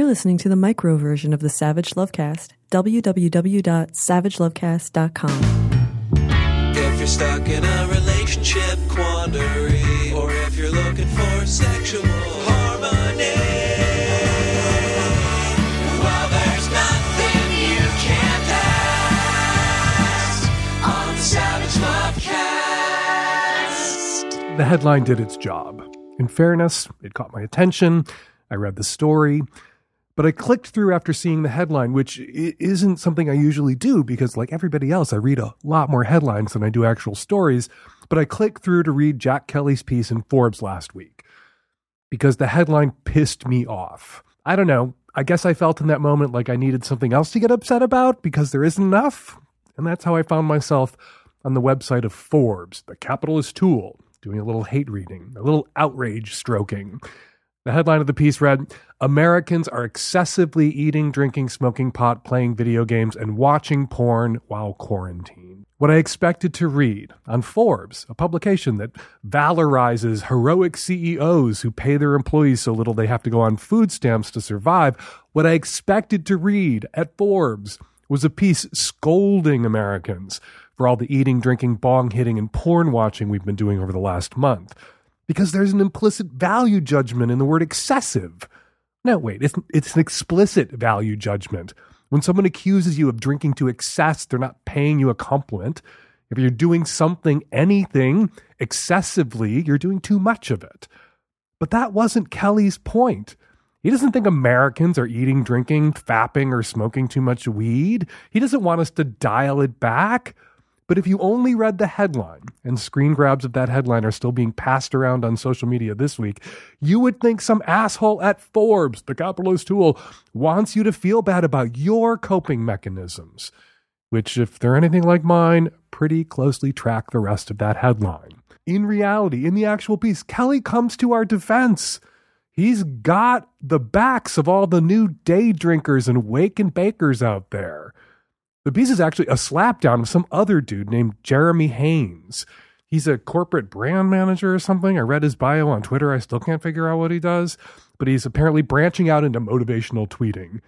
You're listening to the micro version of the Savage Lovecast. www.savagelovecast.com. If you're stuck in a relationship quandary, or if you're looking for sexual harmony, well, there's nothing you can't ask on the Savage Lovecast. The headline did its job. In fairness, it caught my attention. I read the story. But I clicked through after seeing the headline, which isn't something I usually do because, like everybody else, I read a lot more headlines than I do actual stories. But I clicked through to read Jack Kelly's piece in Forbes last week because the headline pissed me off. I don't know. I guess I felt in that moment like I needed something else to get upset about because there isn't enough. And that's how I found myself on the website of Forbes, the capitalist tool, doing a little hate reading, a little outrage stroking. The headline of the piece read Americans are excessively eating, drinking, smoking pot, playing video games, and watching porn while quarantined. What I expected to read on Forbes, a publication that valorizes heroic CEOs who pay their employees so little they have to go on food stamps to survive, what I expected to read at Forbes was a piece scolding Americans for all the eating, drinking, bong hitting, and porn watching we've been doing over the last month because there's an implicit value judgment in the word excessive. No, wait, it's, it's an explicit value judgment. When someone accuses you of drinking to excess, they're not paying you a compliment. If you're doing something, anything, excessively, you're doing too much of it. But that wasn't Kelly's point. He doesn't think Americans are eating, drinking, fapping, or smoking too much weed. He doesn't want us to dial it back. But if you only read the headline, and screen grabs of that headline are still being passed around on social media this week, you would think some asshole at Forbes, the capitalist tool, wants you to feel bad about your coping mechanisms, which, if they're anything like mine, pretty closely track the rest of that headline. In reality, in the actual piece, Kelly comes to our defense. He's got the backs of all the new day drinkers and wake and bakers out there. The piece is actually a slapdown of some other dude named Jeremy Haynes. He's a corporate brand manager or something. I read his bio on Twitter. I still can't figure out what he does, but he's apparently branching out into motivational tweeting.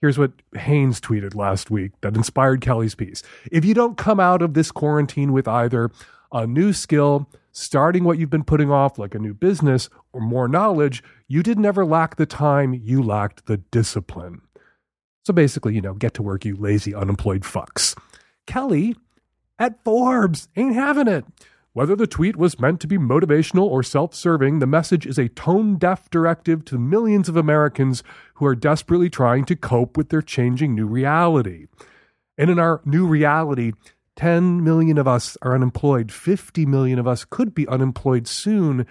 Here's what Haynes tweeted last week that inspired Kelly's piece. If you don't come out of this quarantine with either a new skill, starting what you've been putting off, like a new business, or more knowledge, you didn't ever lack the time, you lacked the discipline. So basically, you know, get to work, you lazy, unemployed fucks. Kelly at Forbes ain't having it. Whether the tweet was meant to be motivational or self serving, the message is a tone deaf directive to millions of Americans who are desperately trying to cope with their changing new reality. And in our new reality, 10 million of us are unemployed, 50 million of us could be unemployed soon,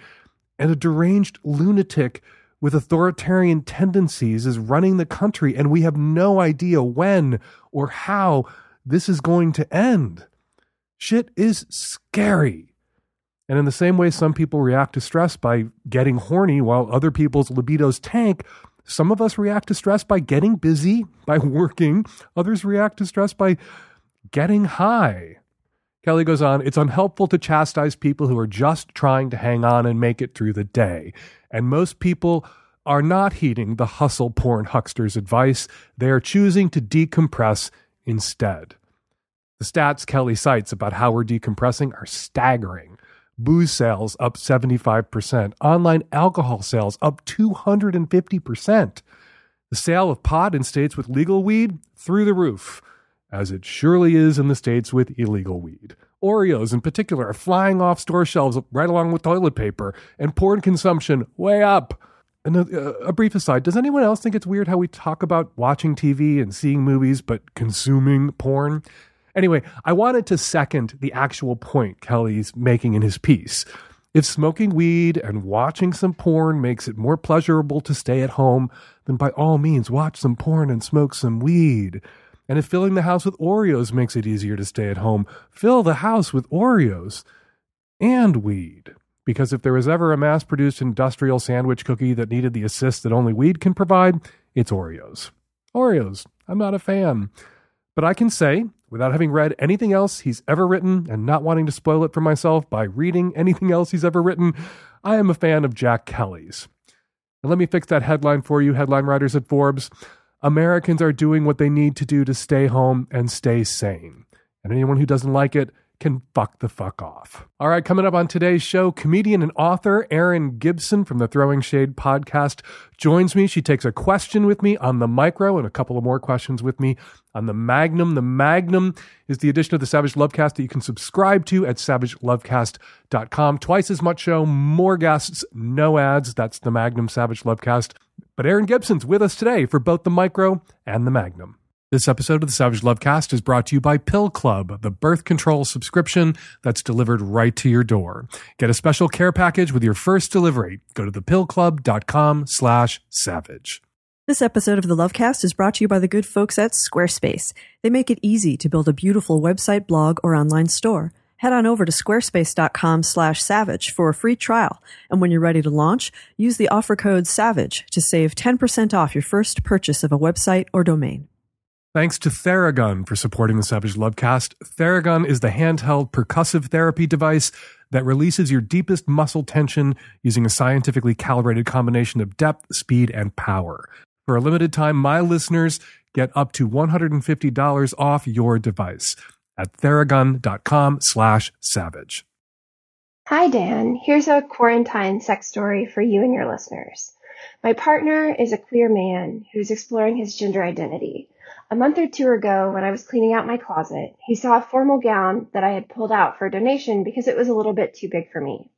and a deranged lunatic with authoritarian tendencies is running the country, and we have no idea when or how this is going to end. Shit is scary. And in the same way some people react to stress by getting horny while other people's libidos tank, some of us react to stress by getting busy, by working. Others react to stress by getting high. Kelly goes on, it's unhelpful to chastise people who are just trying to hang on and make it through the day. And most people are not heeding the hustle porn huckster's advice. They are choosing to decompress instead. The stats Kelly cites about how we're decompressing are staggering. Booze sales up 75%, online alcohol sales up 250%. The sale of pot in states with legal weed through the roof, as it surely is in the states with illegal weed. Oreos, in particular, are flying off store shelves right along with toilet paper, and porn consumption way up. And a, a brief aside does anyone else think it's weird how we talk about watching TV and seeing movies, but consuming porn? Anyway, I wanted to second the actual point Kelly's making in his piece. If smoking weed and watching some porn makes it more pleasurable to stay at home, then by all means watch some porn and smoke some weed. And if filling the house with Oreos makes it easier to stay at home, fill the house with Oreos and weed. Because if there was ever a mass produced industrial sandwich cookie that needed the assist that only weed can provide, it's Oreos. Oreos. I'm not a fan. But I can say, without having read anything else he's ever written and not wanting to spoil it for myself by reading anything else he's ever written, I am a fan of Jack Kelly's. And let me fix that headline for you, headline writers at Forbes. Americans are doing what they need to do to stay home and stay sane. And anyone who doesn't like it can fuck the fuck off. All right, coming up on today's show, comedian and author Erin Gibson from the Throwing Shade podcast joins me. She takes a question with me on the micro and a couple of more questions with me on the Magnum. The Magnum is the edition of the Savage Lovecast that you can subscribe to at savagelovecast.com. Twice as much show, more guests, no ads. That's the Magnum Savage Lovecast. But Erin Gibson's with us today for both the micro and the Magnum. This episode of the Savage Lovecast is brought to you by Pill Club, the birth control subscription that's delivered right to your door. Get a special care package with your first delivery. Go to thepillclub.com slash savage. This episode of the Lovecast is brought to you by the good folks at Squarespace. They make it easy to build a beautiful website, blog, or online store. Head on over to squarespace.com slash savage for a free trial. And when you're ready to launch, use the offer code SAVAGE to save 10% off your first purchase of a website or domain. Thanks to Theragun for supporting the Savage Lovecast. Theragun is the handheld percussive therapy device that releases your deepest muscle tension using a scientifically calibrated combination of depth, speed, and power. For a limited time, my listeners get up to $150 off your device at theragun.com slash savage. Hi, Dan. Here's a quarantine sex story for you and your listeners. My partner is a queer man who's exploring his gender identity. A month or two ago, when I was cleaning out my closet, he saw a formal gown that I had pulled out for a donation because it was a little bit too big for me.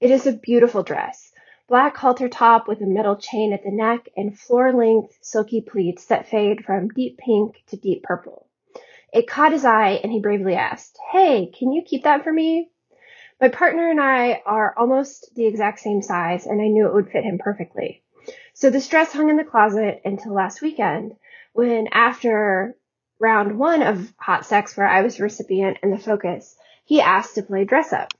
It is a beautiful dress, black halter top with a metal chain at the neck and floor length silky pleats that fade from deep pink to deep purple. It caught his eye and he bravely asked, Hey, can you keep that for me? My partner and I are almost the exact same size and I knew it would fit him perfectly. So this dress hung in the closet until last weekend when after round one of hot sex where I was recipient and the focus, he asked to play dress up.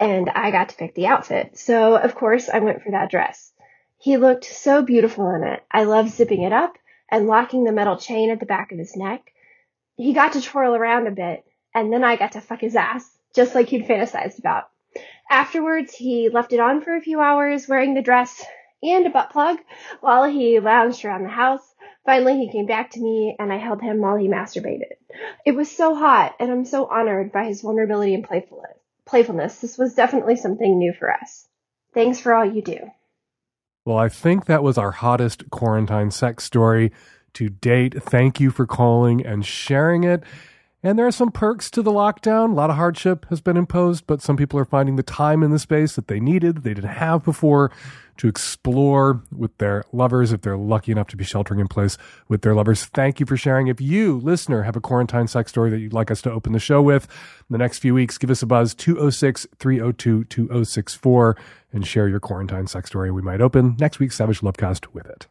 And I got to pick the outfit. So of course I went for that dress. He looked so beautiful in it. I loved zipping it up and locking the metal chain at the back of his neck. He got to twirl around a bit and then I got to fuck his ass, just like he'd fantasized about. Afterwards, he left it on for a few hours wearing the dress and a butt plug while he lounged around the house Finally, he came back to me and I held him while he masturbated. It was so hot and I'm so honored by his vulnerability and playfulness. Playfulness. This was definitely something new for us. Thanks for all you do. Well, I think that was our hottest quarantine sex story to date. Thank you for calling and sharing it. And there are some perks to the lockdown. A lot of hardship has been imposed, but some people are finding the time in the space that they needed, that they didn't have before to explore with their lovers if they're lucky enough to be sheltering in place with their lovers. Thank you for sharing. If you, listener, have a quarantine sex story that you'd like us to open the show with in the next few weeks, give us a buzz 206 302 2064 and share your quarantine sex story. We might open next week's Savage Lovecast with it.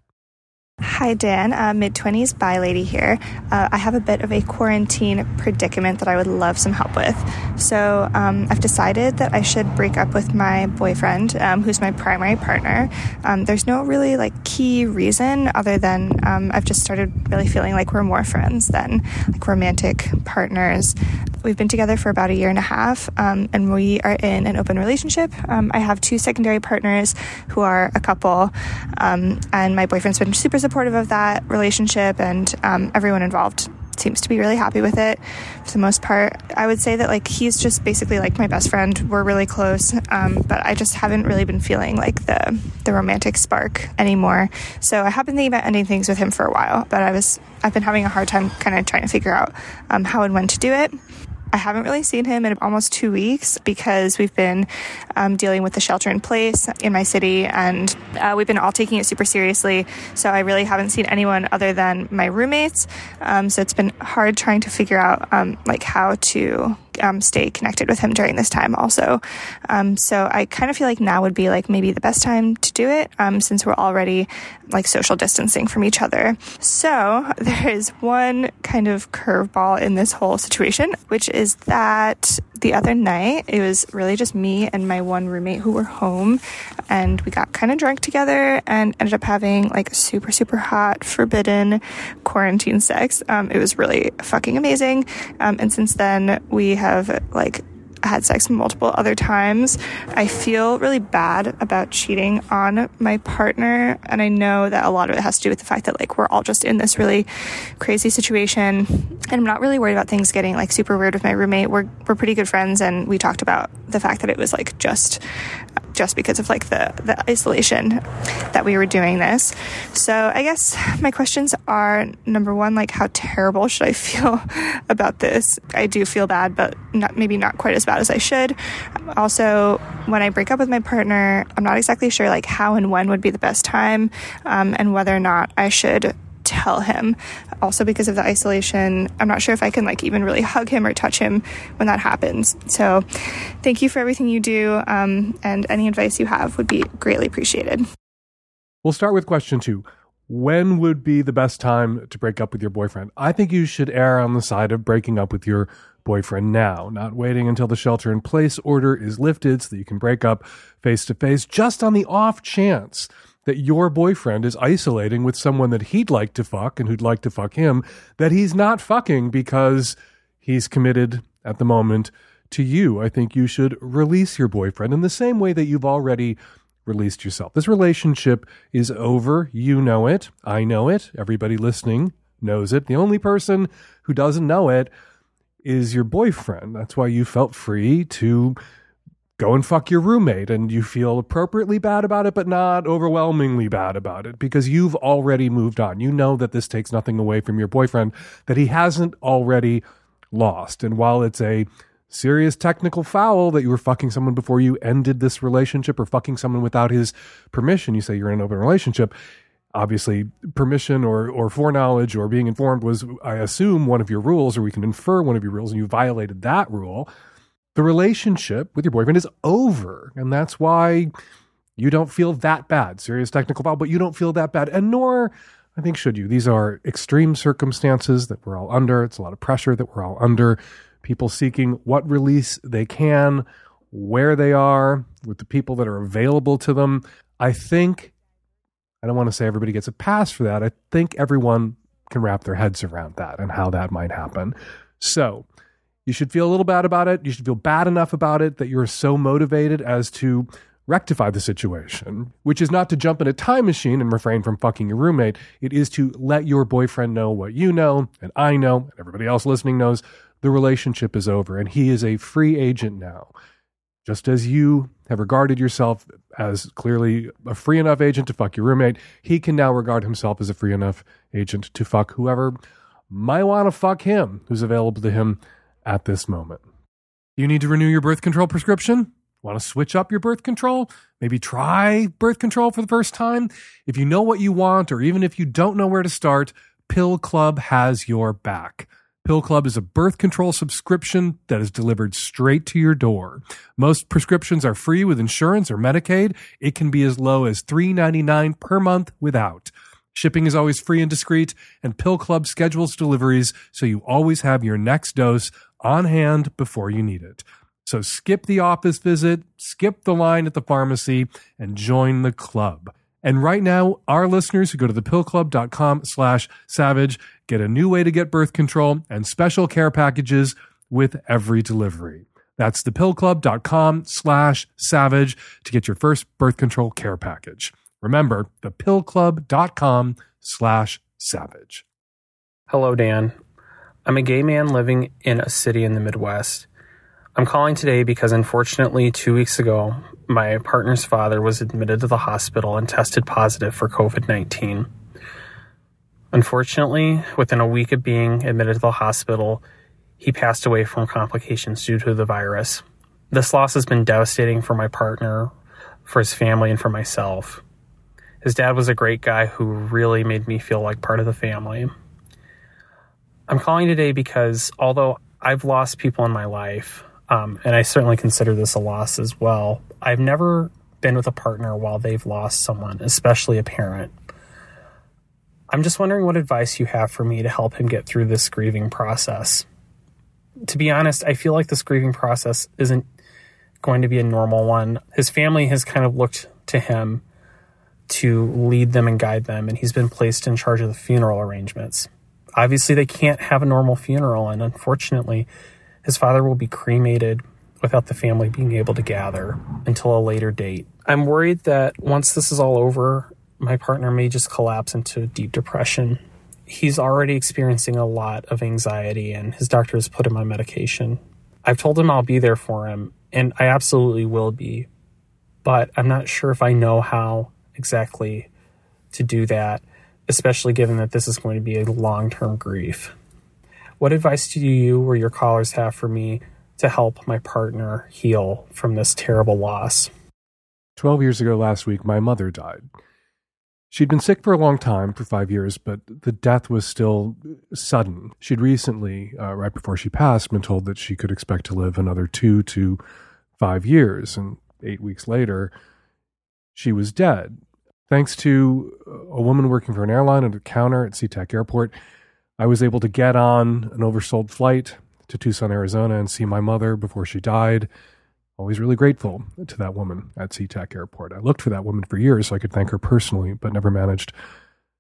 Hi, Dan. Uh, Mid 20s bi lady here. Uh, I have a bit of a quarantine predicament that I would love some help with. So, um, I've decided that I should break up with my boyfriend, um, who's my primary partner. Um, there's no really like key reason other than um, I've just started really feeling like we're more friends than like romantic partners. We've been together for about a year and a half, um, and we are in an open relationship. Um, I have two secondary partners who are a couple, and my boyfriend's been super supportive of that relationship, and um, everyone involved seems to be really happy with it for the most part. I would say that like he's just basically like my best friend. We're really close, um, but I just haven't really been feeling like the the romantic spark anymore. So I have been thinking about ending things with him for a while, but I was I've been having a hard time kind of trying to figure out um, how and when to do it. I haven't really seen him in almost two weeks because we've been um, dealing with the shelter in place in my city and uh, we've been all taking it super seriously. So I really haven't seen anyone other than my roommates. Um, so it's been hard trying to figure out um, like how to um, stay connected with him during this time also. Um, so I kind of feel like now would be like maybe the best time to do it um, since we're already like social distancing from each other. So there is one kind of curveball in this whole situation, which is that the other night it was really just me and my one roommate who were home and we got kind of drunk together and ended up having like super super hot forbidden quarantine sex. Um, it was really fucking amazing. Um, and since then we have like had sex multiple other times. I feel really bad about cheating on my partner. And I know that a lot of it has to do with the fact that like we're all just in this really crazy situation. And I'm not really worried about things getting like super weird with my roommate. We're, we're pretty good friends. And we talked about the fact that it was like just just because of like the, the isolation that we were doing this. So I guess my questions are number one, like how terrible should I feel about this? I do feel bad, but not maybe not quite as bad as I should. Also, when I break up with my partner, I'm not exactly sure like how and when would be the best time, um, and whether or not I should tell him. Also, because of the isolation, I'm not sure if I can like even really hug him or touch him when that happens. So, thank you for everything you do, um, and any advice you have would be greatly appreciated. We'll start with question two. When would be the best time to break up with your boyfriend? I think you should err on the side of breaking up with your boyfriend now, not waiting until the shelter in place order is lifted so that you can break up face to face, just on the off chance that your boyfriend is isolating with someone that he'd like to fuck and who'd like to fuck him, that he's not fucking because he's committed at the moment to you. I think you should release your boyfriend in the same way that you've already released yourself. This relationship is over. You know it. I know it. Everybody listening knows it. The only person who doesn't know it is your boyfriend. That's why you felt free to go and fuck your roommate and you feel appropriately bad about it, but not overwhelmingly bad about it because you've already moved on. You know that this takes nothing away from your boyfriend, that he hasn't already lost. And while it's a serious technical foul that you were fucking someone before you ended this relationship or fucking someone without his permission, you say you're in an open relationship. Obviously, permission or, or foreknowledge or being informed was, I assume, one of your rules, or we can infer one of your rules, and you violated that rule the relationship with your boyfriend is over. And that's why you don't feel that bad. Serious technical foul, but you don't feel that bad. And nor, I think, should you. These are extreme circumstances that we're all under. It's a lot of pressure that we're all under. People seeking what release they can, where they are, with the people that are available to them. I think, I don't want to say everybody gets a pass for that. I think everyone can wrap their heads around that and how that might happen. So, you should feel a little bad about it. You should feel bad enough about it that you're so motivated as to rectify the situation, which is not to jump in a time machine and refrain from fucking your roommate. It is to let your boyfriend know what you know, and I know, and everybody else listening knows the relationship is over and he is a free agent now. Just as you have regarded yourself as clearly a free enough agent to fuck your roommate, he can now regard himself as a free enough agent to fuck whoever might want to fuck him who's available to him at this moment. You need to renew your birth control prescription? Want to switch up your birth control? Maybe try birth control for the first time? If you know what you want, or even if you don't know where to start, Pill Club has your back. Pill Club is a birth control subscription that is delivered straight to your door. Most prescriptions are free with insurance or Medicaid. It can be as low as $3.99 per month without. Shipping is always free and discreet, and Pill Club schedules deliveries so you always have your next dose on hand before you need it. So skip the office visit, skip the line at the pharmacy, and join the club. And right now, our listeners who go to thepillclub.com slash savage get a new way to get birth control and special care packages with every delivery. That's thepillclub.com slash savage to get your first birth control care package. Remember, thepillclub.com slash savage. Hello, Dan. I'm a gay man living in a city in the Midwest. I'm calling today because unfortunately, two weeks ago, my partner's father was admitted to the hospital and tested positive for COVID 19. Unfortunately, within a week of being admitted to the hospital, he passed away from complications due to the virus. This loss has been devastating for my partner, for his family, and for myself. His dad was a great guy who really made me feel like part of the family. I'm calling today because although I've lost people in my life, um, and I certainly consider this a loss as well, I've never been with a partner while they've lost someone, especially a parent. I'm just wondering what advice you have for me to help him get through this grieving process. To be honest, I feel like this grieving process isn't going to be a normal one. His family has kind of looked to him to lead them and guide them, and he's been placed in charge of the funeral arrangements obviously they can't have a normal funeral and unfortunately his father will be cremated without the family being able to gather until a later date. I'm worried that once this is all over, my partner may just collapse into deep depression. He's already experiencing a lot of anxiety, and his doctor has put him on medication. I've told him I'll be there for him, and I absolutely will be, but I'm not sure if I know how exactly to do that, especially given that this is going to be a long term grief. What advice do you or your callers have for me to help my partner heal from this terrible loss? 12 years ago last week, my mother died. She'd been sick for a long time, for five years, but the death was still sudden. She'd recently, uh, right before she passed, been told that she could expect to live another two to five years. And eight weeks later, she was dead. Thanks to uh, a woman working for an airline at a counter at SeaTac Airport, I was able to get on an oversold flight to Tucson, Arizona, and see my mother before she died. Always really grateful to that woman at SeaTac Airport. I looked for that woman for years so I could thank her personally, but never managed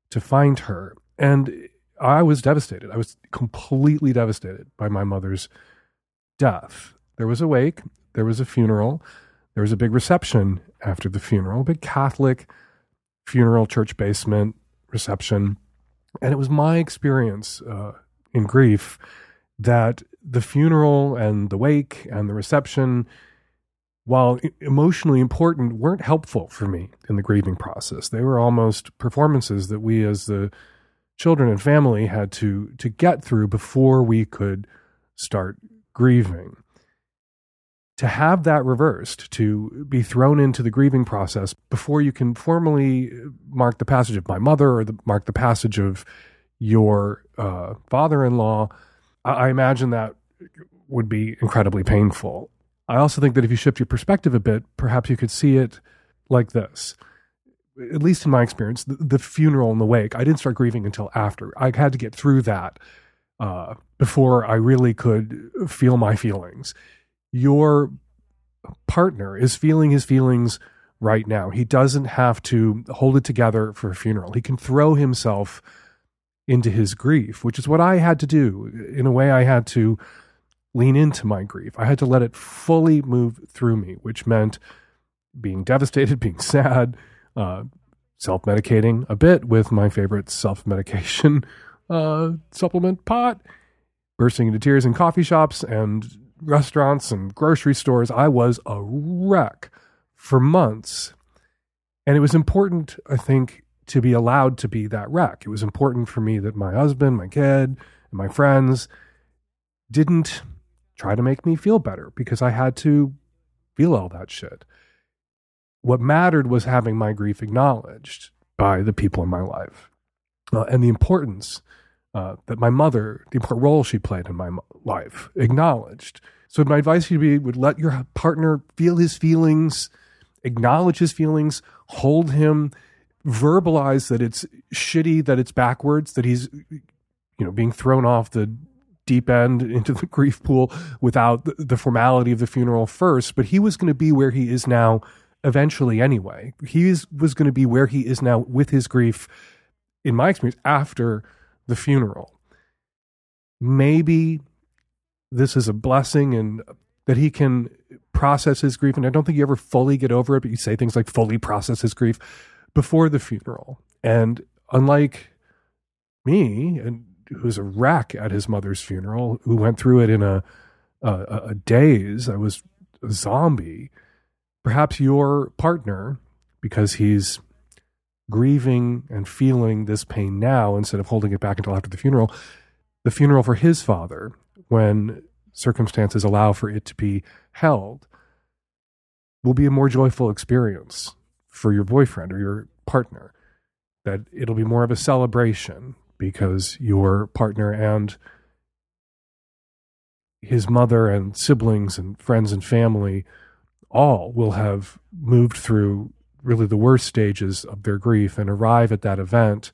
to find her. And I was devastated. I was completely devastated by my mother's death. There was a wake, there was a funeral, there was a big reception after the funeral, a big Catholic funeral, church basement reception. And it was my experience uh, in grief that the funeral and the wake and the reception, while emotionally important, weren't helpful for me in the grieving process. They were almost performances that we as the children and family had to to get through before we could start grieving. To have that reversed, to be thrown into the grieving process before you can formally mark the passage of my mother or the, mark the passage of your uh, father-in-law, I, I imagine that would be incredibly painful. I also think that if you shift your perspective a bit, perhaps you could see it like this. At least in my experience, the, the funeral and the wake, I didn't start grieving until after. I had to get through that uh, before I really could feel my feelings. Your partner is feeling his feelings right now. He doesn't have to hold it together for a funeral. He can throw himself into his grief, which is what I had to do. In a way, I had to lean into my grief. I had to let it fully move through me, which meant being devastated, being sad, uh, self medicating a bit with my favorite self medication uh, supplement pot, bursting into tears in coffee shops and restaurants and grocery stores. I was a wreck for months. And it was important, I think, to be allowed to be that wreck. It was important for me that my husband, my kid, and my friends didn't try to make me feel better because I had to feel all that shit. What mattered was having my grief acknowledged by the people in my life uh, and the importance uh, that my mother, the important role she played in my life, acknowledged. So, my advice to you would let your partner feel his feelings, acknowledge his feelings, hold him, verbalize that it's shitty, that it's backwards, that he's, you know, being thrown off the deep end into the grief pool without the formality of the funeral first, but he was going to be where he is now eventually anyway. He is, was going to be where he is now with his grief, in my experience, after the funeral. Maybe this is a blessing and that he can process his grief. And I don't think you ever fully get over it, but you say things like fully process his grief before the funeral. And unlike me, and who's a wreck at his mother's funeral, who went through it in a a, a daze, I was a zombie. Perhaps your partner, because he's grieving and feeling this pain now instead of holding it back until after the funeral, the funeral for his father, when circumstances allow for it to be held, will be a more joyful experience for your boyfriend or your partner. That it'll be more of a celebration because your partner and his mother and siblings and friends and family all will have moved through really the worst stages of their grief and arrive at that event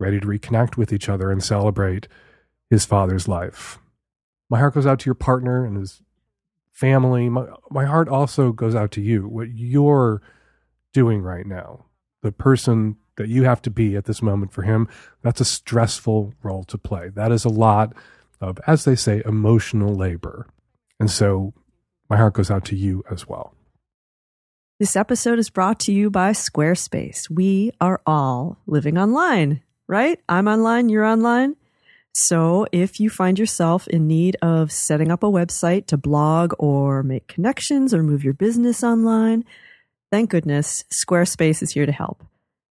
ready to reconnect with each other and celebrate his father's life. My heart goes out to your partner and his family. My, my heart also goes out to you, what you're doing right now. The person that you have to be at this moment for him, that's a stressful role to play. That is a lot of, as they say, emotional labor. And so my heart goes out to you as well. This episode is brought to you by Squarespace. We are all living online, right? I'm online, you're online. So if you find yourself in need of setting up a website to blog or make connections or move your business online, thank goodness Squarespace is here to help.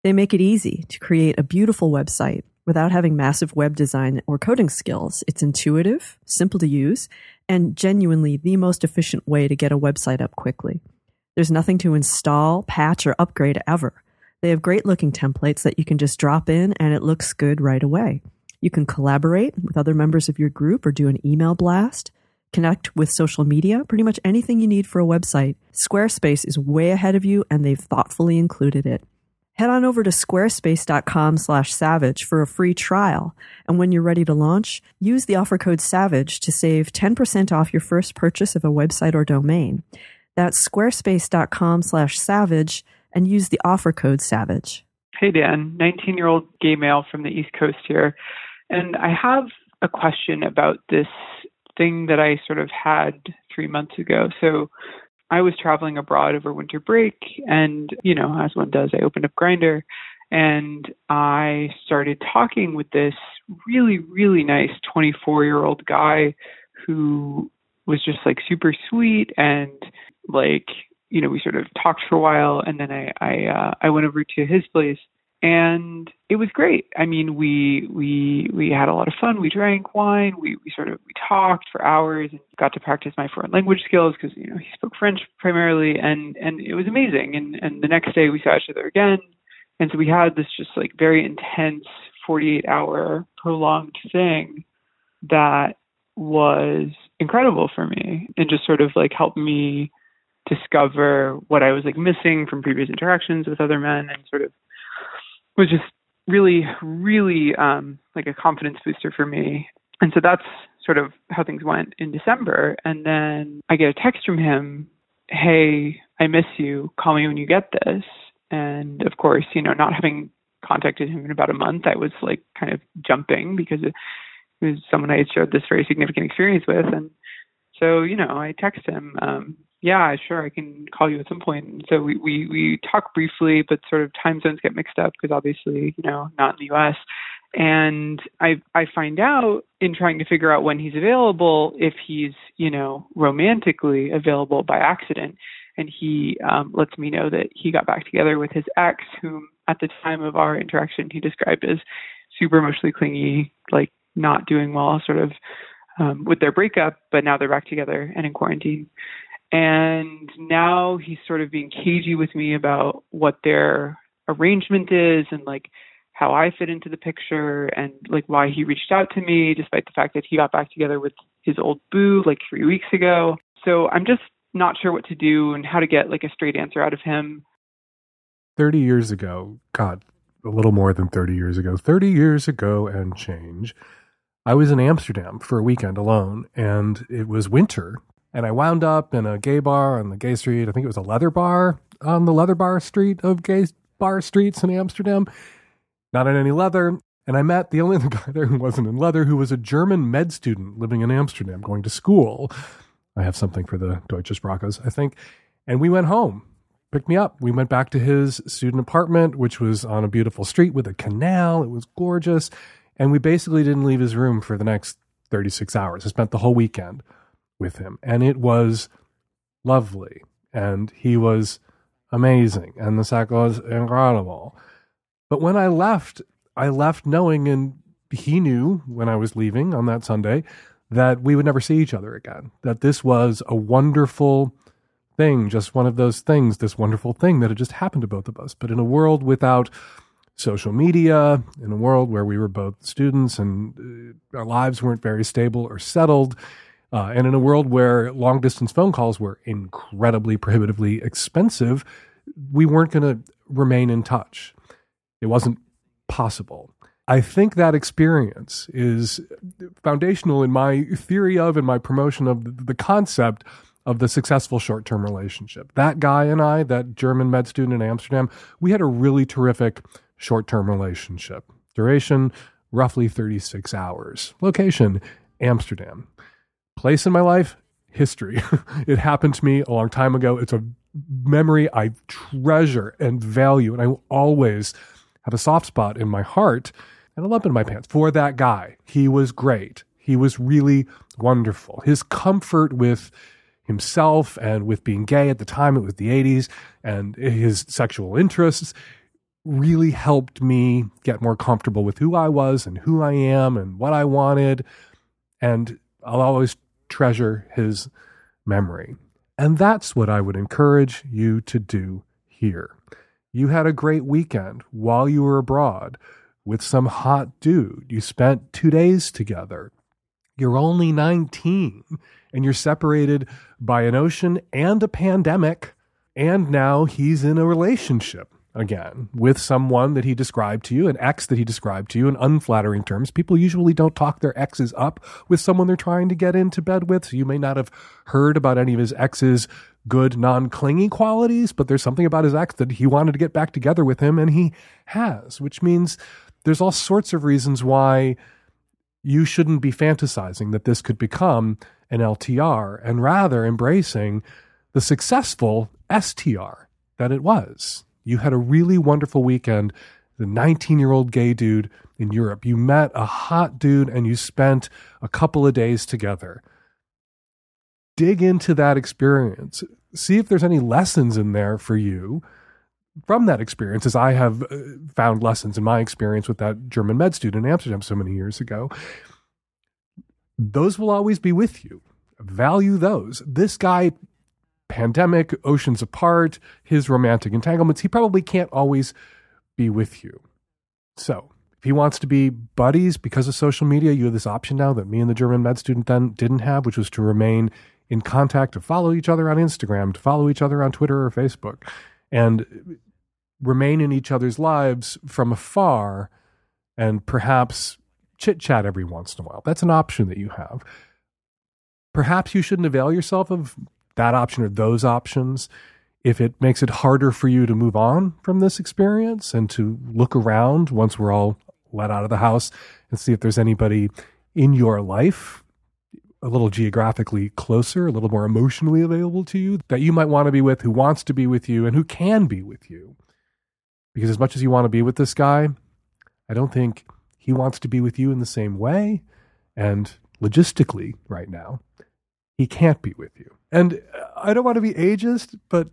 They make it easy to create a beautiful website without having massive web design or coding skills. It's intuitive, simple to use, and genuinely the most efficient way to get a website up quickly. There's nothing to install, patch, or upgrade ever. They have great looking templates that you can just drop in and it looks good right away. You can collaborate with other members of your group or do an email blast, connect with social media, pretty much anything you need for a website. Squarespace is way ahead of you and they've thoughtfully included it. Head on over to squarespace.com slash savage for a free trial. And when you're ready to launch, use the offer code SAVAGE to save 10% off your first purchase of a website or domain. That's squarespace.com slash savage and use the offer code SAVAGE. Hey, Dan, 19 year old gay male from the East Coast here. And I have a question about this thing that I sort of had three months ago. So I was traveling abroad over winter break, and, you know, as one does, I opened up Grindr, and I started talking with this really, really nice 24 year old guy who was just like super sweet and like you know we sort of talked for a while and then i i uh, i went over to his place and it was great. I mean we we we had a lot of fun. We drank wine. We we sort of we talked for hours and got to practice my foreign language skills because you know he spoke french primarily and and it was amazing. And and the next day we saw each other again. And so we had this just like very intense 48 hour prolonged thing that was incredible for me and just sort of like helped me discover what I was like missing from previous interactions with other men and sort of was just really, really um, like a confidence booster for me. And so that's sort of how things went in December. And then I get a text from him, Hey, I miss you. Call me when you get this. And of course, you know, not having contacted him in about a month, I was like kind of jumping because it was someone I had shared this very significant experience with. And so, you know, I text him, um, yeah, sure, I can call you at some point. So we, we, we talk briefly, but sort of time zones get mixed up because obviously, you know, not in the US. And I I find out in trying to figure out when he's available if he's, you know, romantically available by accident. And he um, lets me know that he got back together with his ex, whom at the time of our interaction he described as super emotionally clingy, like not doing well, sort of um, with their breakup, but now they're back together and in quarantine. And now he's sort of being cagey with me about what their arrangement is and like how I fit into the picture and like why he reached out to me despite the fact that he got back together with his old boo like three weeks ago. So I'm just not sure what to do and how to get like a straight answer out of him. 30 years ago, God, a little more than 30 years ago, 30 years ago and change, I was in Amsterdam for a weekend alone and it was winter and I wound up in a gay bar on the gay street. I think it was a leather bar on the leather bar street of gay bar streets in Amsterdam. Not in any leather. And I met the only other guy there who wasn't in leather, who was a German med student living in Amsterdam, going to school. I have something for the Deutsche Sprachos, I think. And we went home, picked me up. We went back to his student apartment, which was on a beautiful street with a canal. It was gorgeous. And we basically didn't leave his room for the next 36 hours. I spent the whole weekend with him. And it was lovely. And he was amazing. And the sex was incredible. But when I left, I left knowing, and he knew when I was leaving on that Sunday, that we would never see each other again. That this was a wonderful thing, just one of those things, this wonderful thing that had just happened to both of us. But in a world without social media, in a world where we were both students and uh, our lives weren't very stable or settled, uh, and in a world where long distance phone calls were incredibly prohibitively expensive, we weren't going to remain in touch. It wasn't possible. I think that experience is foundational in my theory of and my promotion of the concept of the successful short term relationship. That guy and I, that German med student in Amsterdam, we had a really terrific short term relationship. Duration, roughly 36 hours. Location, Amsterdam place in my life, history. it happened to me a long time ago. It's a memory I treasure and value, and I will always have a soft spot in my heart and a lump in my pants for that guy. He was great. He was really wonderful. His comfort with himself and with being gay at the time, it was the 80s, and his sexual interests really helped me get more comfortable with who I was and who I am and what I wanted. And I'll always treasure his memory. And that's what I would encourage you to do here. You had a great weekend while you were abroad with some hot dude. You spent two days together. You're only 19 and you're separated by an ocean and a pandemic. And now he's in a relationship again with someone that he described to you, an ex that he described to you in unflattering terms. People usually don't talk their exes up with someone they're trying to get into bed with. So you may not have heard about any of his ex's good non clingy qualities, but there's something about his ex that he wanted to get back together with him, and he has, which means there's all sorts of reasons why you shouldn't be fantasizing that this could become an LTR and rather embracing the successful STR that it was. You had a really wonderful weekend. The 19 year old gay dude in Europe. You met a hot dude and you spent a couple of days together. Dig into that experience. See if there's any lessons in there for you from that experience, as I have uh, found lessons in my experience with that German med student in Amsterdam so many years ago. Those will always be with you. Value those. This guy pandemic, oceans apart, his romantic entanglements, he probably can't always be with you. So, if he wants to be buddies because of social media, you have this option now that me and the German med student then didn't have, which was to remain in contact, to follow each other on Instagram, to follow each other on Twitter or Facebook, and remain in each other's lives from afar and perhaps chit chat every once in a while. That's an option that you have. Perhaps you shouldn't avail yourself of that option or those options if it makes it harder for you to move on from this experience and to look around once we're all let out of the house and see if there's anybody in your life a little geographically closer, a little more emotionally available to you that you might want to be with, who wants to be with you, and who can be with you. Because as much as you want to be with this guy, I don't think he wants to be with you in the same way. And logistically, right now, he can't be with you. And I don't want to be ageist, but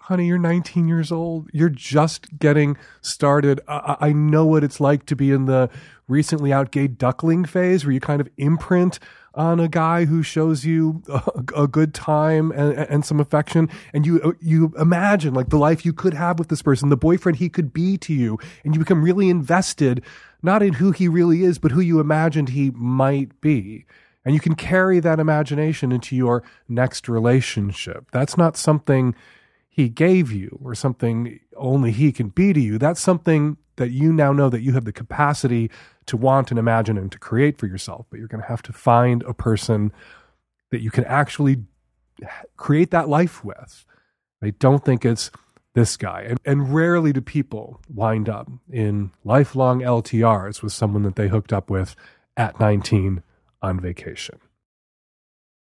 honey, you're 19 years old. You're just getting started. I, I, know what it's like to be in the recently out gay duckling phase where you kind of imprint on a guy who shows you a, a good time and, and, some affection. And you, you imagine like the life you could have with this person, the boyfriend he could be to you. And you become really invested, not in who he really is, but who you imagined he might be. And you can carry that imagination into your next relationship. That's not something he gave you or something only he can be to you. That's something that you now know that you have the capacity to want and imagine and to create for yourself. But you're going to have to find a person that you can actually create that life with. I don't think it's this guy. And, and rarely do people wind up in lifelong LTRs with someone that they hooked up with at 19 on vacation.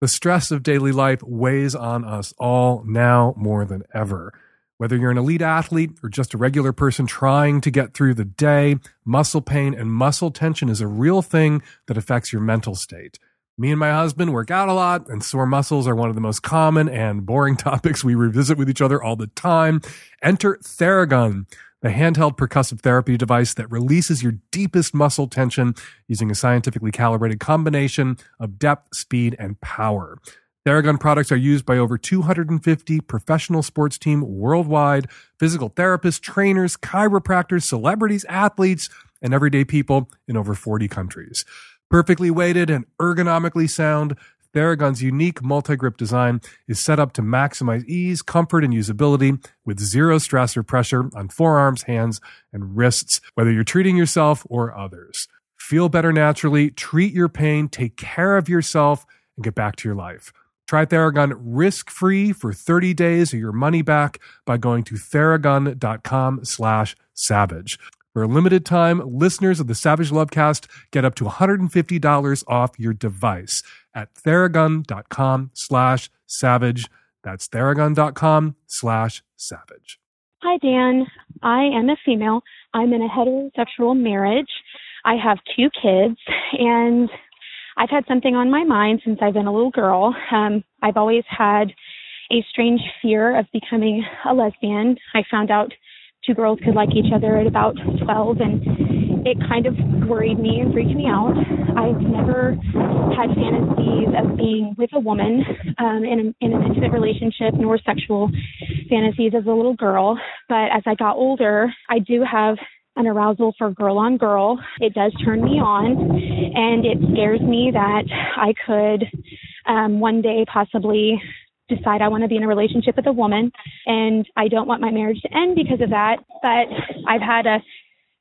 The stress of daily life weighs on us all now more than ever. Whether you're an elite athlete or just a regular person trying to get through the day, muscle pain and muscle tension is a real thing that affects your mental state. Me and my husband work out a lot, and sore muscles are one of the most common and boring topics we revisit with each other all the time. Enter Theragun the handheld percussive therapy device that releases your deepest muscle tension using a scientifically calibrated combination of depth, speed, and power. Theragun products are used by over 250 professional sports teams worldwide, physical therapists, trainers, chiropractors, celebrities, athletes, and everyday people in over 40 countries. Perfectly weighted and ergonomically sound, Theragun's unique multi-grip design is set up to maximize ease, comfort, and usability with zero stress or pressure on forearms, hands, and wrists, whether you're treating yourself or others. Feel better naturally, treat your pain, take care of yourself, and get back to your life. Try Theragun risk-free for 30 days or your money back by going to theragun.com slash savage. For a limited time, listeners of the Savage Lovecast get up to $150 off your device at theragun.com slash savage. That's theragun.com slash savage. Hi, Dan. I am a female. I'm in a heterosexual marriage. I have two kids, and I've had something on my mind since I've been a little girl. Um, I've always had a strange fear of becoming a lesbian. I found out two girls could like each other at about 12 and it kind of worried me and freaked me out. I've never had fantasies of being with a woman um, in, a, in an intimate relationship nor sexual fantasies as a little girl. But as I got older, I do have an arousal for girl on girl. It does turn me on and it scares me that I could um, one day possibly decide I want to be in a relationship with a woman and I don't want my marriage to end because of that. But I've had a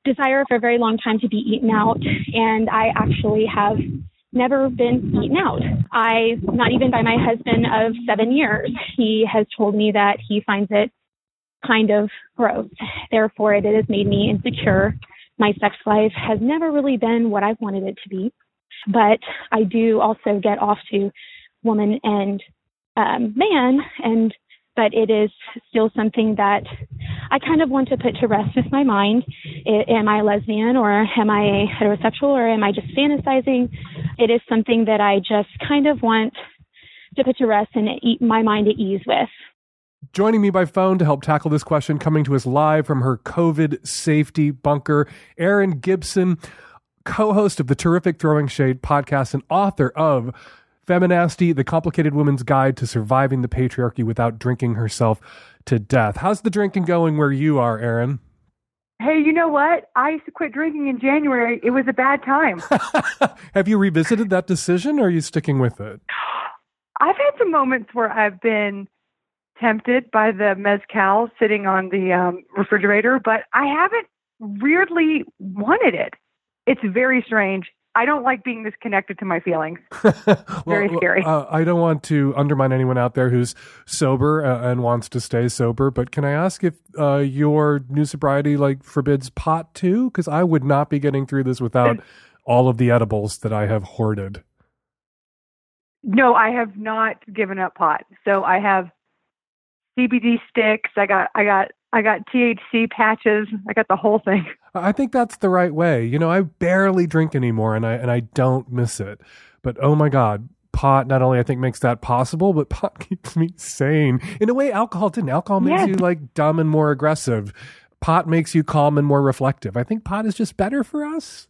desire for a very long time to be eaten out and I actually have never been eaten out. I, not even by my husband of seven years, he has told me that he finds it kind of gross. Therefore, it has made me insecure. My sex life has never really been what I've wanted it to be. But I do also get off to woman and um, man, and but it is still something that I kind of want to put to rest with my mind. Am I a lesbian or am I heterosexual or am I just fantasizing? It is something that I just kind of want to put to rest and eat my mind at ease with. Joining me by phone to help tackle this question, coming to us live from her COVID safety bunker, Erin Gibson, co host of the terrific Throwing Shade podcast and author of Feminasty, The Complicated Woman's Guide to Surviving the Patriarchy Without Drinking Herself to Death. How's the drinking going where you are, Erin? Hey, you know what? I used to quit drinking in January. It was a bad time. Have you revisited that decision or are you sticking with it? I've had some moments where I've been tempted by the mezcal sitting on the um, refrigerator, but I haven't weirdly wanted it. It's very strange. I don't like being disconnected to my feelings. well, Very scary. Uh, I don't want to undermine anyone out there who's sober uh, and wants to stay sober, but can I ask if uh, your new sobriety like forbids pot too? Because I would not be getting through this without all of the edibles that I have hoarded. No, I have not given up pot. So I have CBD sticks. I got I got I got THC patches. I got the whole thing. I think that's the right way. You know, I barely drink anymore and I and I don't miss it. But oh my god, pot not only I think makes that possible, but pot keeps me sane. In a way alcohol didn't. Alcohol makes Yes. you like dumb and more aggressive. Pot makes you calm and more reflective. I think pot is just better for us.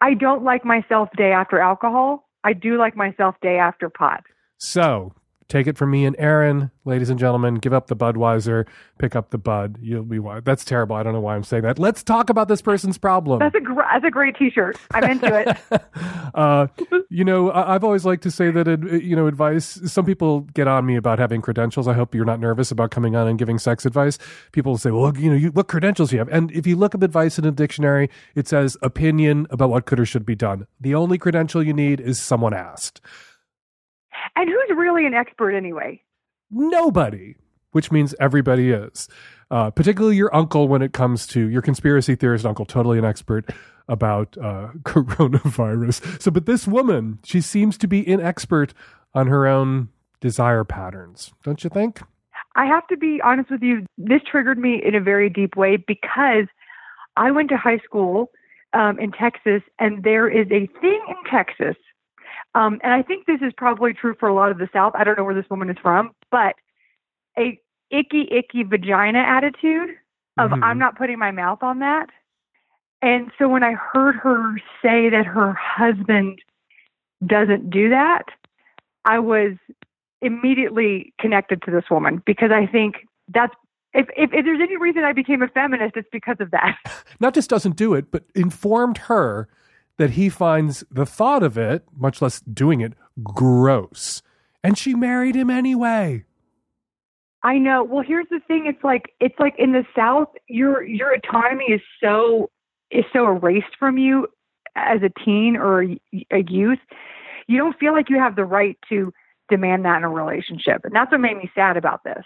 I don't like myself day after alcohol. I do like myself day after pot. So, take it from me and Erin, ladies and gentlemen, give up the Budweiser, pick up the Bud. You'll be wise. That's terrible. I don't know why I'm saying that. Let's talk about this person's problem. That's a gr- that's a great T-shirt. I'm into it. uh, you know, I- I've always liked to say that, you know, advice, some people get on me about having credentials. I hope you're not nervous about coming on and giving sex advice. People say, well, you know, you, what credentials do you have? And if you look up advice in a dictionary, it says opinion about what could or should be done. The only credential you need is someone asked. And who's really an expert anyway? Nobody, which means everybody is. Uh, particularly your uncle when it comes to your conspiracy theorist uncle, totally an expert about uh, coronavirus. So, but this woman, she seems to be an expert on her own desire patterns, don't you think? I have to be honest with you. This triggered me in a very deep way because I went to high school um, in Texas, and there is a thing in Texas, um, and I think this is probably true for a lot of the South. I don't know where this woman is from, but a icky, icky vagina attitude of Mhm. I'm not putting my mouth on that. And so when I heard her say that her husband doesn't do that, I was immediately connected to this woman because I think that's if, if if there's any reason I became a feminist, it's because of that. Not just doesn't do it, but informed her that he finds the thought of it, much less doing it, gross. And she married him anyway. I know. Well, here's the thing. It's like it's like in the South, your your autonomy is so is so erased from you as a teen or a, a youth. You don't feel like you have the right to demand that in a relationship, and that's what made me sad about this.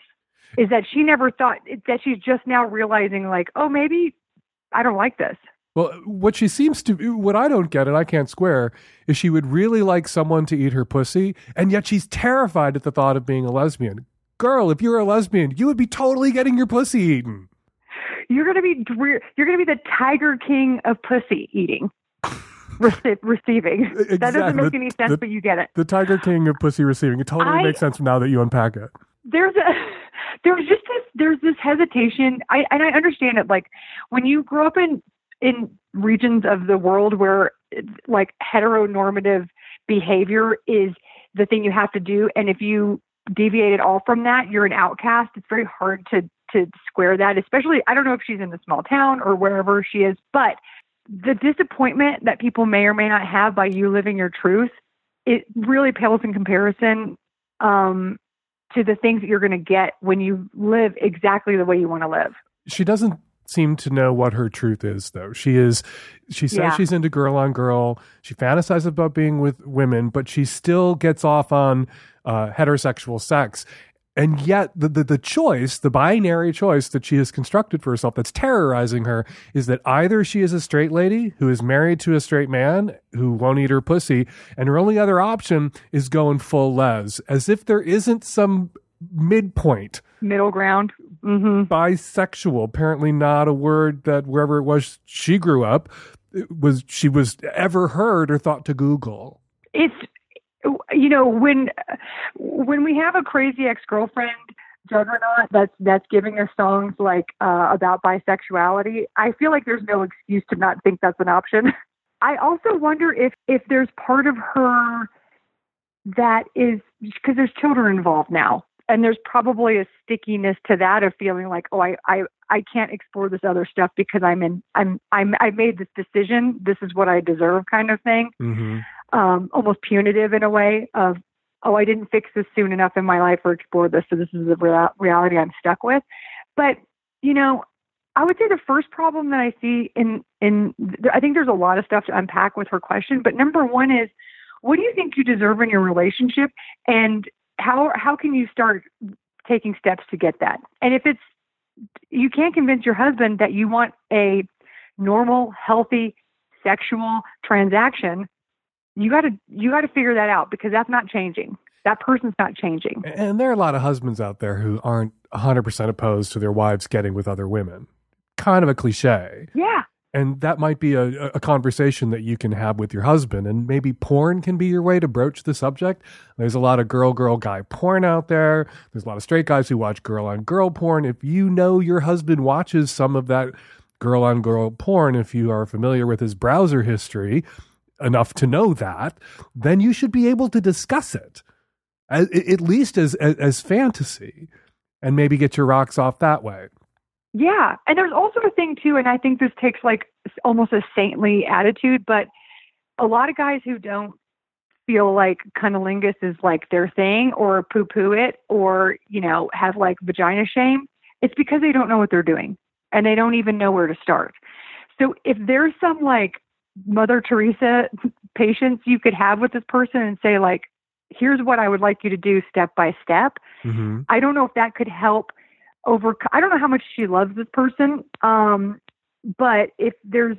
Is that she never thought that she's just now realizing like, oh, maybe I don't like this. Well, what she seems to, what I don't get and I can't square is she would really like someone to eat her pussy, and yet she's terrified at the thought of being a lesbian. Girl, if you were a lesbian, you would be totally getting your pussy eaten. You're gonna be you're gonna be the Tiger King of pussy eating, Rece- receiving. That doesn't make The- any sense, the- but you get it. The Tiger King of pussy receiving. It totally I- makes sense now that you unpack it. there's a there's just this there's this hesitation I and I understand it like when you grow up in in regions of the world where like heteronormative behavior is the thing you have to do and if you deviate at all from that you're an outcast it's very hard to to square that especially I don't know if she's in a small town or wherever she is but the disappointment that people may or may not have by you living your truth it really pales in comparison um to the things that you're going to get when you live exactly the way you want to live. She doesn't seem to know what her truth is though. She is she says Yeah. she's into girl on girl. She fantasizes about being with women, but she still gets off on uh, heterosexual sex. And yet the, the the choice, the binary choice that she has constructed for herself that's terrorizing her is that either she is a straight lady who is married to a straight man who won't eat her pussy, and her only other option is going full les, as if there isn't some midpoint Middle ground. hmm bisexual apparently not a word that wherever it was she grew up it was she was ever heard or thought to google It's you know when when we have a crazy ex girlfriend juggernaut that's that's giving us songs like uh, about bisexuality. I feel like there's no excuse to not think that's an option. I also wonder if if there's part of her that is because there's children involved now and there's probably a stickiness to that of feeling like oh I I I can't explore this other stuff because I'm in I'm I'm I made this decision. This is what I deserve kind of thing. Mm-hmm. um almost punitive in a way of oh I didn't fix this soon enough in my life or explore this so this is the real, reality I'm stuck with. But you know I would say the first problem that I see in in I think there's a lot of stuff to unpack with her question but number one is what do you think you deserve in your relationship? And how how can you start taking steps to get that? And if it's you can't convince your husband that you want a normal healthy sexual transaction you got to you got to figure that out because that's not changing. That person's not changing. And there are a lot of husbands out there who aren't 100% opposed to their wives getting with other women. Kind of a cliche. Yeah and that might be a, a conversation that you can have with your husband. And maybe porn can be your way to broach the subject. There's a lot of girl girl guy porn out there. There's a lot of straight guys who watch girl on girl porn. If you know your husband watches some of that girl on girl porn if you are familiar with his browser history enough to know that then you should be able to discuss it at, at least as, as as fantasy and maybe get your rocks off that way Yeah, and there's also a thing too, and I think this takes like almost a saintly attitude, but a lot of guys who don't feel like cunnilingus is like their thing or poo poo it or, you know, have like vagina shame, it's because they don't know what they're doing and they don't even know where to start. So if there's some like Mother Teresa patience you could have with this person and say, like, here's what I would like you to do step by step, mm-hmm. I don't know if that could help over. I don't know how much she loves this person, um, but if there's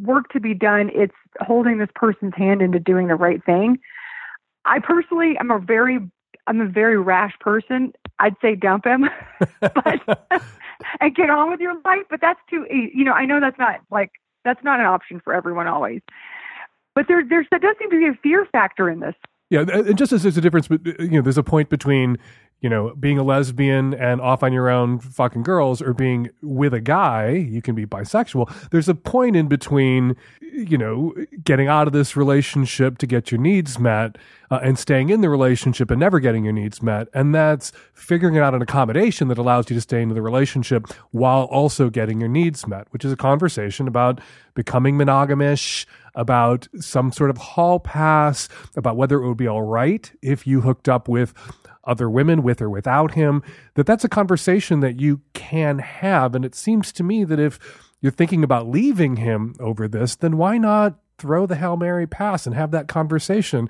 work to be done, it's holding this person's hand into doing the right thing. I personally, I'm a very, I'm a very rash person. I'd say dump him, but and get on with your life. But that's too, you know, I know that's not like that's not an option for everyone always. But there, there's there does seem to be a fear factor in this. Yeah, and just as there's a difference, but you know, there's a point between you know being a lesbian and off on your own fucking girls, or being with a guy. You can be bisexual. There's a point in between, you know, getting out of this relationship to get your needs met, uh, and staying in the relationship and never getting your needs met, and that's figuring out an accommodation that allows you to stay in the relationship while also getting your needs met, which is a conversation about becoming monogamish, about some sort of hall pass, about whether it would be all right if you hooked up with other women with or without him, that that's a conversation that you can have. And it seems to me that if you're thinking about leaving him over this, then why not throw the Hail Mary pass and have that conversation?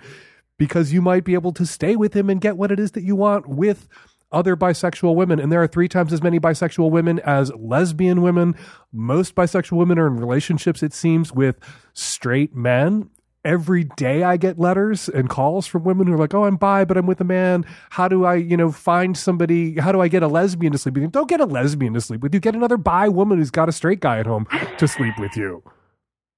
Because you might be able to stay with him and get what it is that you want with other bisexual women. And there are three times as many bisexual women as lesbian women. Most bisexual women are in relationships, it seems, with straight men. Every day I get letters and calls from women who are like, Oh, I'm bi, but I'm with a man. How do I, you know, find somebody? How do I get a lesbian to sleep with you? Don't get a lesbian to sleep with you. Get another bi woman who's got a straight guy at home to sleep with you.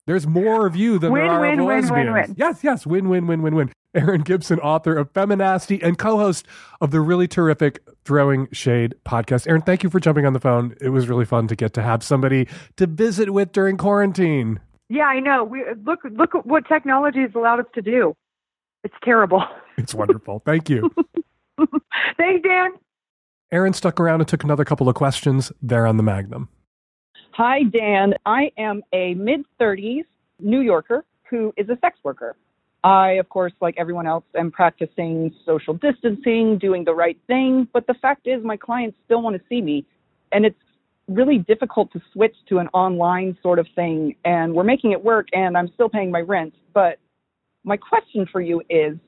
There's more of you than Win, there are win, of win, lesbians. win. Yes, yes, win, win, win, win, win. Erin Gibson, author of Feminasty and co-host of the really terrific Throwing Shade podcast. Erin, thank you for jumping on the phone. It was really fun to get to have somebody to visit with during quarantine. Yeah, I know. We look look at what technology has allowed us to do. It's terrible. It's wonderful. Thank you. Thanks, Dan. Erin stuck around and took another couple of questions there on the Magnum. Hi, Dan. I am a mid 30s New Yorker who is a sex worker. I, of course, like everyone else, am practicing social distancing, doing the right thing, but the fact is, my clients still want to see me, and it's really difficult to switch to an online sort of thing. And we're making it work, and I'm still paying my rent. But my question for you is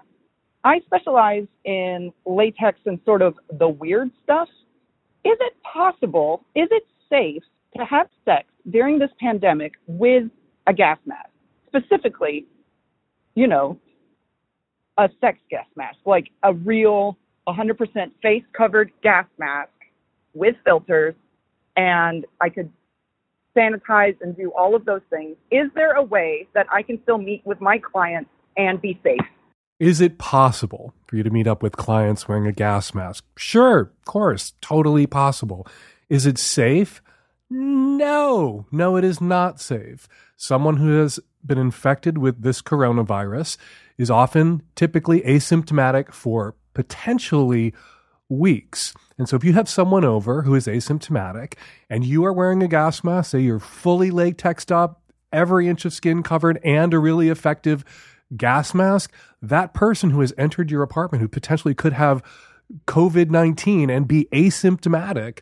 I specialize in latex and sort of the weird stuff. Is it possible, is it safe to have sex during this pandemic with a gas mask? Specifically, you know, a sex gas mask, like a real 100% face covered gas mask with filters, and I could sanitize and do all of those things. Is there a way that I can still meet with my clients and be safe? Is it possible for you to meet up with clients wearing a gas mask? Sure, of course, totally possible. Is it safe? No, no, it is not safe. Someone who has been infected with this coronavirus is often typically asymptomatic for potentially weeks. And so if you have someone over who is asymptomatic and you are wearing a gas mask, say you're fully latexed up, every inch of skin covered, and a really effective gas mask, that person who has entered your apartment who potentially could have COVID 19 and be asymptomatic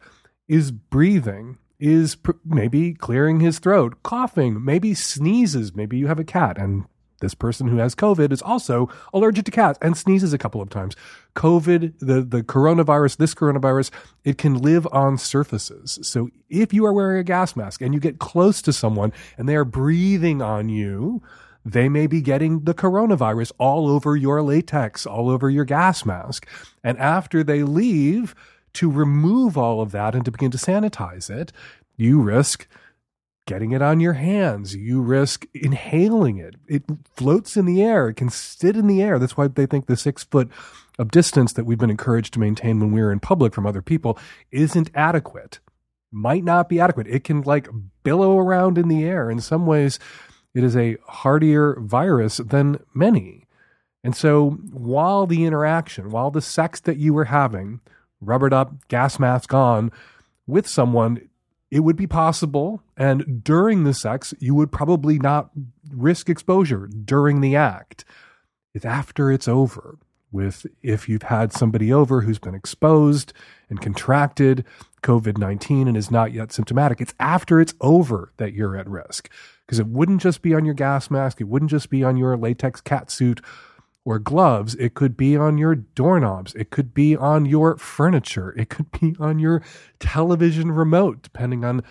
is breathing, is pr- maybe clearing his throat, coughing, maybe sneezes. Maybe you have a cat and this person who has COVID is also allergic to cats and sneezes a couple of times. COVID, the, the coronavirus, this coronavirus, it can live on surfaces. So if you are wearing a gas mask and you get close to someone and they are breathing on you, they may be getting the coronavirus all over your latex, all over your gas mask. And after they leave to remove all of that and to begin to sanitize it, you risk getting it on your hands. You risk inhaling it. It floats in the air. It can sit in the air. That's why they think the six foot of distance that we've been encouraged to maintain when we're in public from other people isn't adequate. Might not be adequate. It can like billow around in the air. In some ways, it is a hardier virus than many. And so while the interaction, while the sex that you were having, rubbered up, gas mask on, with someone, it would be possible. And during the sex, you would probably not risk exposure during the act. It's after it's over. With if you've had somebody over who's been exposed and contracted COVID 19 and is not yet symptomatic, it's after it's over that you're at risk. Because it wouldn't just be on your gas mask, it wouldn't just be on your latex cat suit or gloves. It could be on your doorknobs. It could be on your furniture. It could be on your television remote, depending on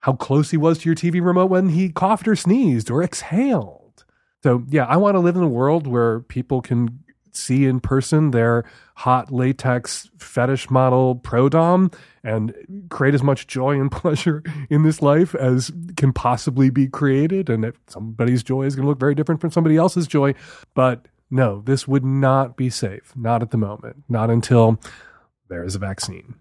how close he was to your TV remote when he coughed or sneezed or exhaled. So, yeah, I want to live in a world where people can see in person their hot latex fetish model pro dom and create as much joy and pleasure in this life as can possibly be created. And if somebody's joy is going to look very different from somebody else's joy, but no, this would not be safe. Not at the moment. Not until there is a vaccine.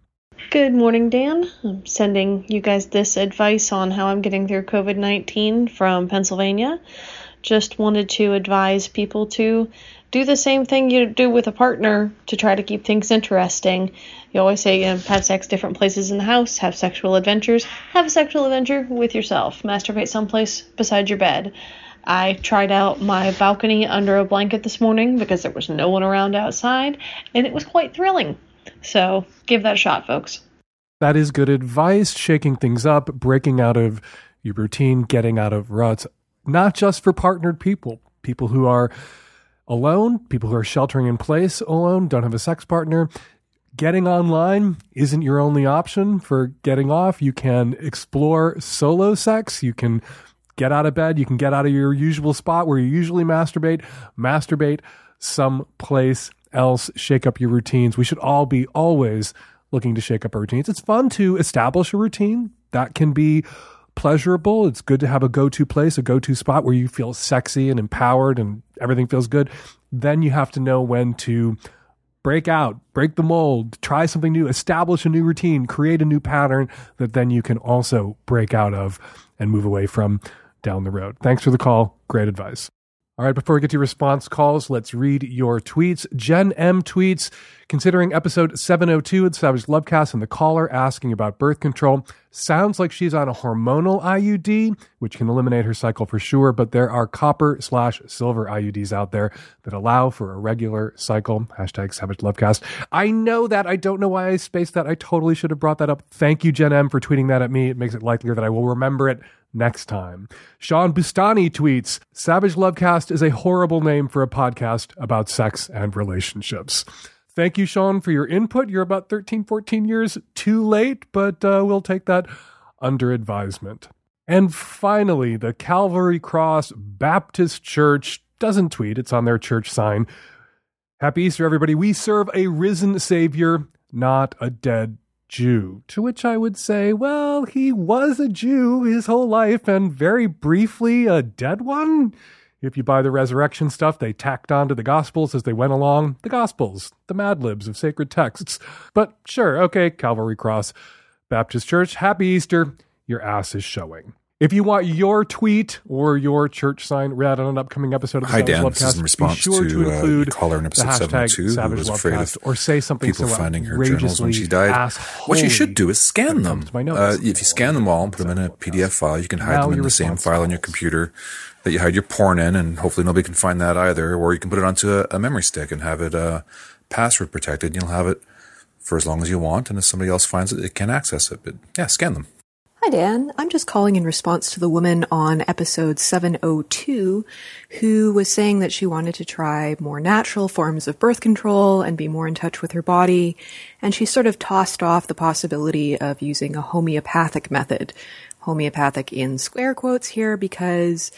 Good morning, Dan. I'm sending you guys this advice on how I'm getting through COVID 19 from Pennsylvania. Just wanted to advise people to do the same thing you do with a partner to try to keep things interesting. You always say, you know, have sex different places in the house, have sexual adventures, have a sexual adventure with yourself, masturbate someplace beside your bed. I tried out my balcony under a blanket this morning because there was no one around outside, and it was quite thrilling. So give that a shot, folks. That is good advice. Shaking things up, breaking out of your routine, getting out of ruts, not just for partnered people, people who are alone, people who are sheltering in place alone, don't have a sex partner. getting online isn't your only option for getting off. You can explore solo sex. You can get out of bed. You can get out of your usual spot where you usually masturbate, masturbate someplace else, shake up your routines. We should all be always looking to shake up our routines. It's fun to establish a routine that can be pleasurable. It's good to have a go to place, a go to spot where you feel sexy and empowered and everything feels good. Then you have to know when to break out, break the mold, try something new, establish a new routine, create a new pattern that then you can also break out of and move away from down the road. Thanks for the call. Great advice. All right, before we get to response calls, let's read your tweets. Jen M tweets, considering episode 702 of Savage Lovecast and the caller asking about birth control. Sounds like she's on a hormonal IUD, which can eliminate her cycle for sure, but there are copper slash silver IUDs out there that allow for a regular cycle. Hashtag Savage Lovecast. I know that. I don't know why I spaced that. I totally should have brought that up. Thank you, Jen M, for tweeting that at me. It makes it likelier that I will remember it next time. Sean Bustani tweets Savage Lovecast is a horrible name for a podcast about sex and relationships. Thank you, Sean, for your input. You're about 13, 14 years too late, but uh, we'll take that under advisement. And finally, the Calvary Cross Baptist Church doesn't tweet, it's on their church sign. Happy Easter, everybody. We serve a risen Savior, not a dead Jew. To which I would say, well, he was a Jew his whole life and very briefly a dead one. If you buy the resurrection stuff they tacked onto the Gospels as they went along, the Gospels, the Mad Libs of sacred texts. But sure, okay, Calvary Cross Baptist Church, happy Easter. Your ass is showing. If you want your tweet or your church sign read on an upcoming episode of the Hi, Savage Dan. Lovecast, This is in response be sure to, to uh, include the caller in episode the hashtag 702 who was afraid of or say something people so finding her journals when she died. What you should do is scan them. Uh, if you scan them all and put them in a PDF file, you can hide Now them in the same file on your computer that you hide your porn in, and hopefully nobody can find that either. Or you can put it onto a, a memory stick and have it uh, password protected. and You'll have it for as long as you want, and if somebody else finds it, it can access it. But yeah, scan them. Hi, Dan. I'm just calling in response to the woman on episode 702 who was saying that she wanted to try more natural forms of birth control and be more in touch with her body. And she sort of tossed off the possibility of using a homeopathic method. Homeopathic in square quotes here because,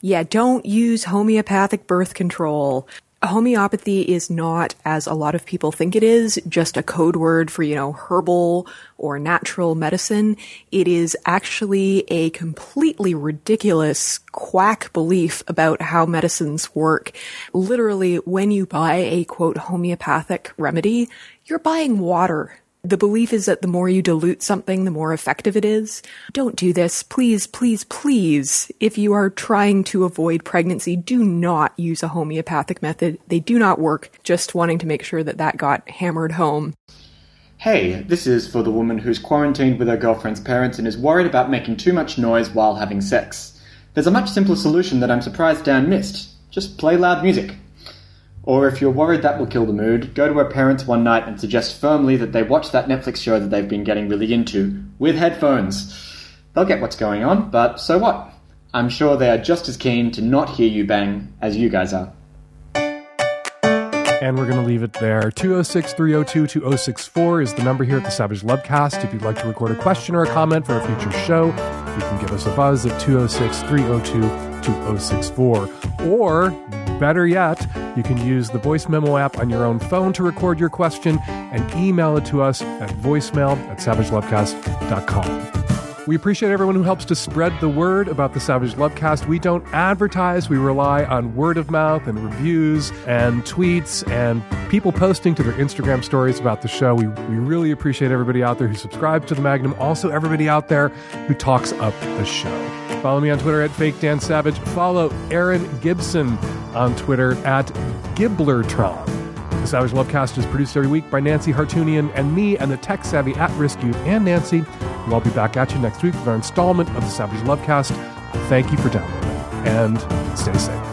yeah, don't use homeopathic birth control. Homeopathy is not, as a lot of people think it is, just a code word for, you know, herbal or natural medicine. It is actually a completely ridiculous quack belief about how medicines work. Literally, when you buy a quote homeopathic remedy, you're buying water. The belief is that the more you dilute something, the more effective it is. Don't do this. Please, please, please. If you are trying to avoid pregnancy, do not use a homeopathic method. They do not work. Just wanting to make sure that that got hammered home. Hey, this is for the woman who's quarantined with her girlfriend's parents and is worried about making too much noise while having sex. There's a much simpler solution that I'm surprised Dan missed. Just play loud music. Or if you're worried that will kill the mood, go to her parents one night and suggest firmly that they watch that Netflix show that they've been getting really into with headphones. They'll get what's going on, but so what? I'm sure they are just as keen to not hear you bang as you guys are. And we're going to leave it there. 206 302 2064 is the number here at the Savage Lovecast. If you'd like to record a question or a comment for a future show, you can give us a buzz at 206 302 2064. Or, better yet, you can use the voice memo app on your own phone to record your question and email it to us at voicemail at savagelovecast.com. We appreciate everyone who helps to spread the word about the Savage Lovecast. We don't advertise, we rely on word of mouth and reviews and tweets and people posting to their Instagram stories about the show. We, we really appreciate everybody out there who subscribes to the Magnum, also everybody out there who talks up the show. Follow me on Twitter at Fake Dan Savage. Follow Erin Gibson on Twitter at Gibblertron. The Savage Lovecast is produced every week by Nancy Hartunian and me and the tech savvy at Risk Youth and Nancy. We'll all be back at you next week with our installment of the Savage Lovecast. Thank you for downloading and stay safe.